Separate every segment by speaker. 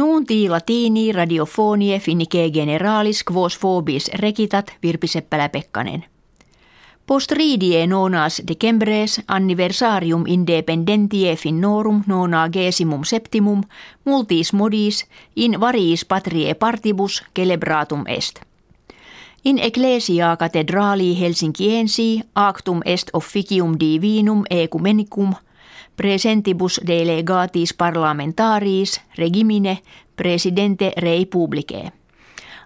Speaker 1: Nuunti latini radiofonie finnike generalis quos phobis rekitat Virpi Seppälä-Pekkanen. Post ridie nonas decembres anniversarium independentie finnorum nona gesimum septimum multis modis in variis patrie partibus celebratum est. In ecclesia cathedrali Helsinkiensi actum est officium divinum ecumenicum – presentibus delegatis parlamentaris regimine presidente rei publicae.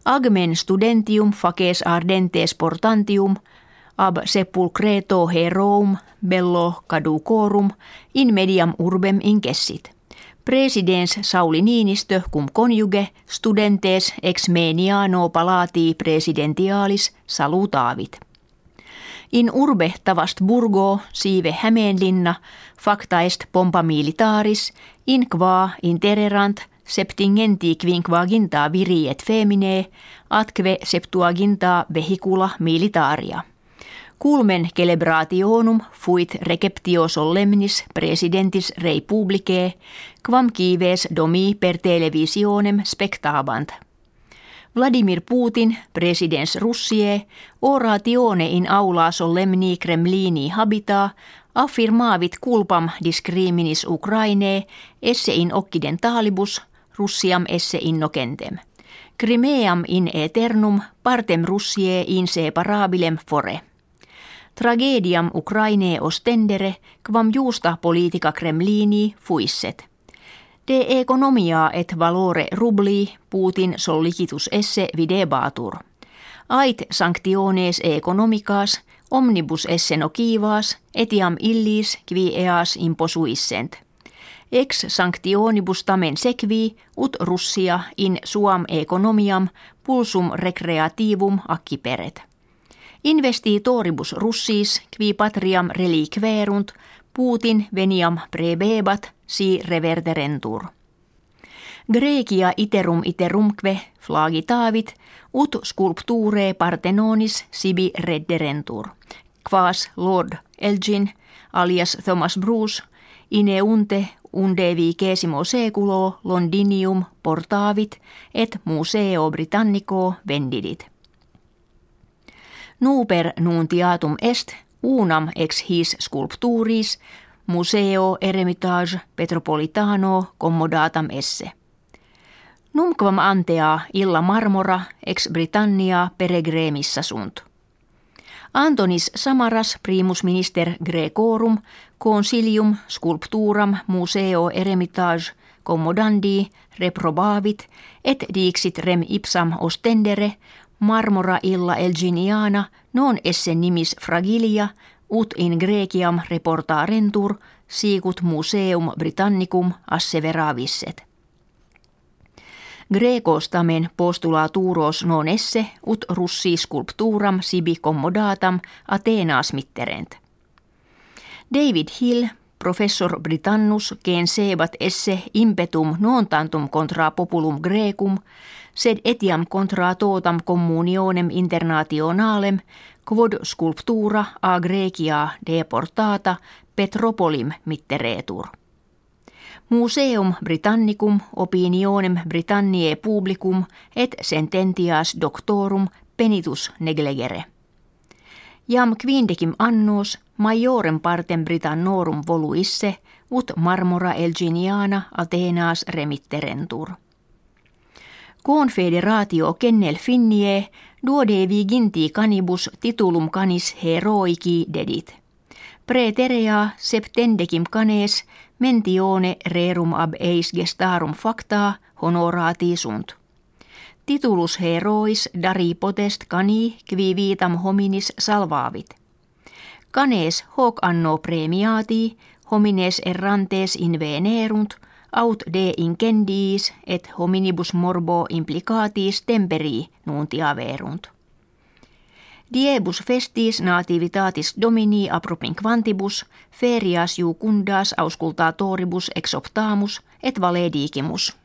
Speaker 1: Agmen studentium faces ardentes portantium ab sepulcreto heroum bello caducorum in mediam urbem incessit. Presidens Sauli Niinistö cum conjuge studentes ex meniano palati presidentialis salutavit. In urbe tavast burgo sive Hämeenlinna facta est pompa militaris in qua intererant septingenti quinquaginta viri et femine atque septuaginta vehicula militaria. Culmen celebrationum fuit receptio solemnis presidentis rei publicae, quam kives domi per televisionem spectabant – Vladimir Putin, presidents Russie, oratione in aula solemni Kremlini habita, affirmavit culpam discriminis Ukraine esse in occidentalibus, Russiam esse innocentem. Crimeam in eternum partem Russie in separabilem fore. Tragediam Ukraine ostendere, quam juusta politica Kremlini fuisset – De economia et valore rubli Putin sollicitus esse videbatur. Ait sanctiones economicas omnibus esse nocivas etiam illis qui eas imposuissent. Ex sanctionibus tamen sequi ut Russia in suam economiam pulsum recreativum acciperet. Investitoribus russis qui patriam reliquerunt Putin veniam prebebat si reverderentur. Grecia iterum iterumque flagitavit ut sculpture partenonis sibi redderentur. Quas Lord Elgin alias Thomas Bruce ineunte unde vicesimo seculo Londinium portavit et Museo Britannico vendidit. Nuper nuntiatum est unam ex his sculpturis Museo Eremitage Petropolitano commodatam esse. Numquam antea illa marmora ex Britannia peregremissa sunt. Antonis Samaras primus minister Grecorum consilium sculpturam museo eremitage commodandi reprobavit et dixit rem ipsam ostendere marmora illa elginiana non esse nimis fragilia ut in Greciam reportarentur sicut museum Britannicum asseveravisset. Grecos tamen postulaturos non esse ut russi sculpturam sibi commodatam Athenas mitterent. David Hill, professor Britannus, gen sebat esse impetum non tantum contra populum Grecum, sed etiam contra totam communionem internationalem quod sculptura a Grecia deportata Petropolim mitteretur. Museum Britannicum opinionem Britanniae publicum et sententias doctorum penitus neglegere. Jam quindecim annos majorem partem Britannorum voluisse ut marmora elginiana Athenas remitterentur. Confederatio kennel finnie duodevi ginti canibus titulum canis heroiki dedit. Preterea septendecim canes mentione rerum ab eis gestarum facta honorati sunt. Titulus herois dari potest cani qui vitam hominis salvavit. Canes hoc anno premiati homines errantes invenerunt – aut de incendiis et hominibus morbo implicatis temperi nuntiaverunt. Diebus festis nativitatis domini quantibus ferias jucundas auscultatoribus exoptamus et valedigimus.